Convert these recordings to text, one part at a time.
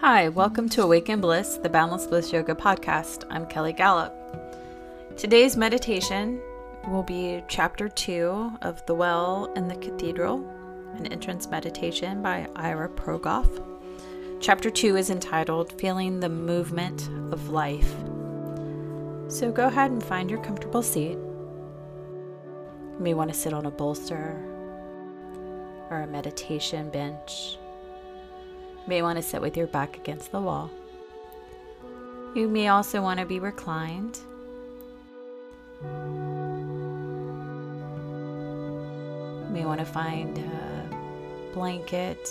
Hi, welcome to Awaken Bliss, the Boundless Bliss Yoga podcast. I'm Kelly Gallup. Today's meditation will be chapter two of The Well and the Cathedral, an entrance meditation by Ira Progoff. Chapter two is entitled Feeling the Movement of Life. So go ahead and find your comfortable seat. You may want to sit on a bolster or a meditation bench may want to sit with your back against the wall. You may also want to be reclined. You may want to find a blanket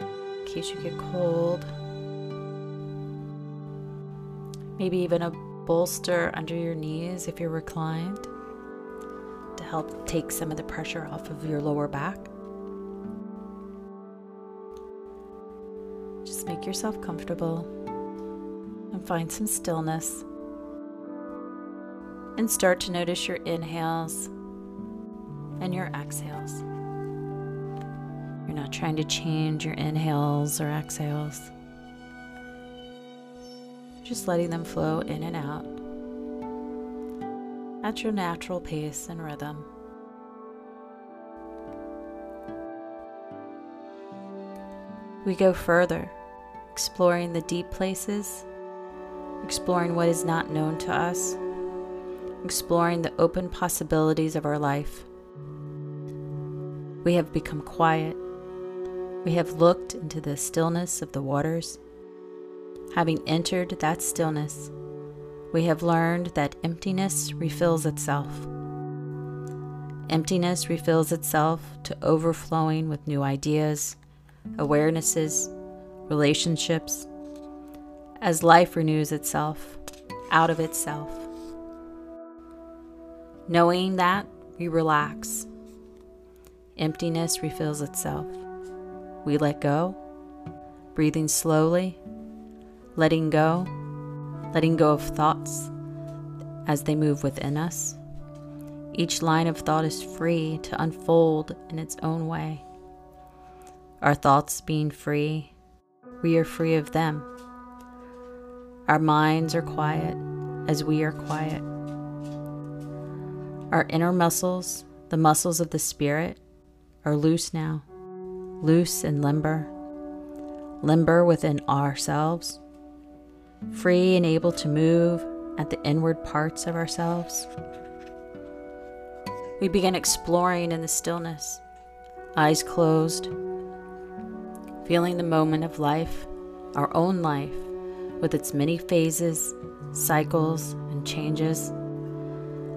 in case you get cold. Maybe even a bolster under your knees if you're reclined to help take some of the pressure off of your lower back. Make yourself comfortable and find some stillness. And start to notice your inhales and your exhales. You're not trying to change your inhales or exhales, just letting them flow in and out at your natural pace and rhythm. We go further, exploring the deep places, exploring what is not known to us, exploring the open possibilities of our life. We have become quiet. We have looked into the stillness of the waters. Having entered that stillness, we have learned that emptiness refills itself. Emptiness refills itself to overflowing with new ideas, awarenesses, relationships, as life renews itself out of itself. Knowing that, we relax. Emptiness refills itself. We let go, breathing slowly, letting go, letting go of thoughts as they move within us. Each line of thought is free to unfold in its own way our thoughts being free, we are free of them. Our minds are quiet as we are quiet. Our inner muscles, the muscles of the spirit, are loose now, loose and limber, limber within ourselves, free and able to move at the inward parts of ourselves. We begin exploring in the stillness, eyes closed feeling the moment of life, our own life, with its many phases, cycles, and changes,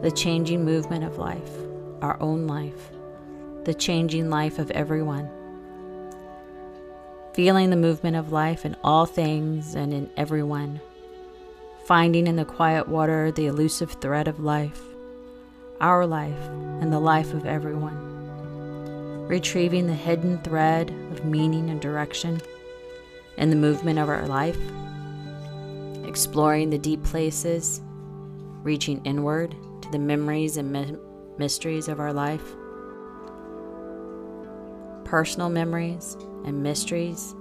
the changing movement of life, our own life, the changing life of everyone. Feeling the movement of life in all things and in everyone. Finding in the quiet water the elusive thread of life, our life, and the life of everyone retrieving the hidden thread of meaning and direction in the movement of our life, exploring the deep places, reaching inward to the memories and my- mysteries of our life, personal memories and mysteries,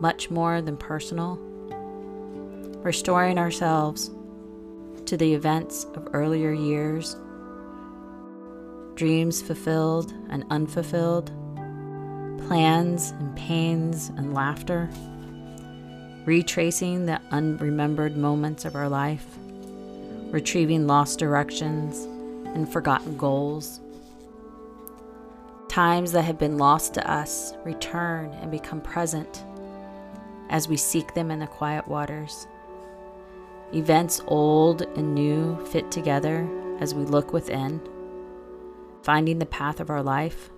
much more than personal, restoring ourselves to the events of earlier years dreams fulfilled and unfulfilled, plans and pains and laughter, retracing the unremembered moments of our life, retrieving lost directions and forgotten goals. Times that have been lost to us return and become present as we seek them in the quiet waters. Events old and new fit together as we look within finding the path of our life,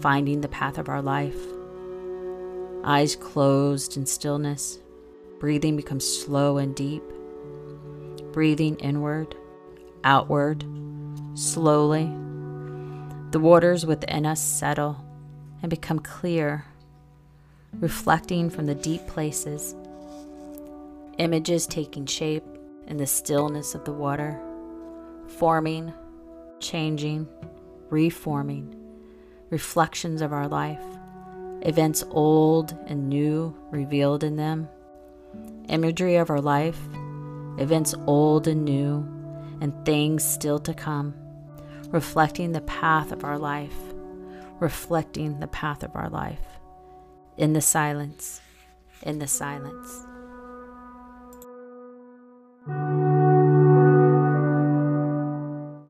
finding the path of our life. Eyes closed in stillness, breathing becomes slow and deep. Breathing inward, outward, slowly. The waters within us settle and become clear, reflecting from the deep places. Images taking shape in the stillness of the water, forming changing, reforming, reflections of our life, events old and new revealed in them, imagery of our life, events old and new, and things still to come, reflecting the path of our life, reflecting the path of our life. In the silence, in the silence.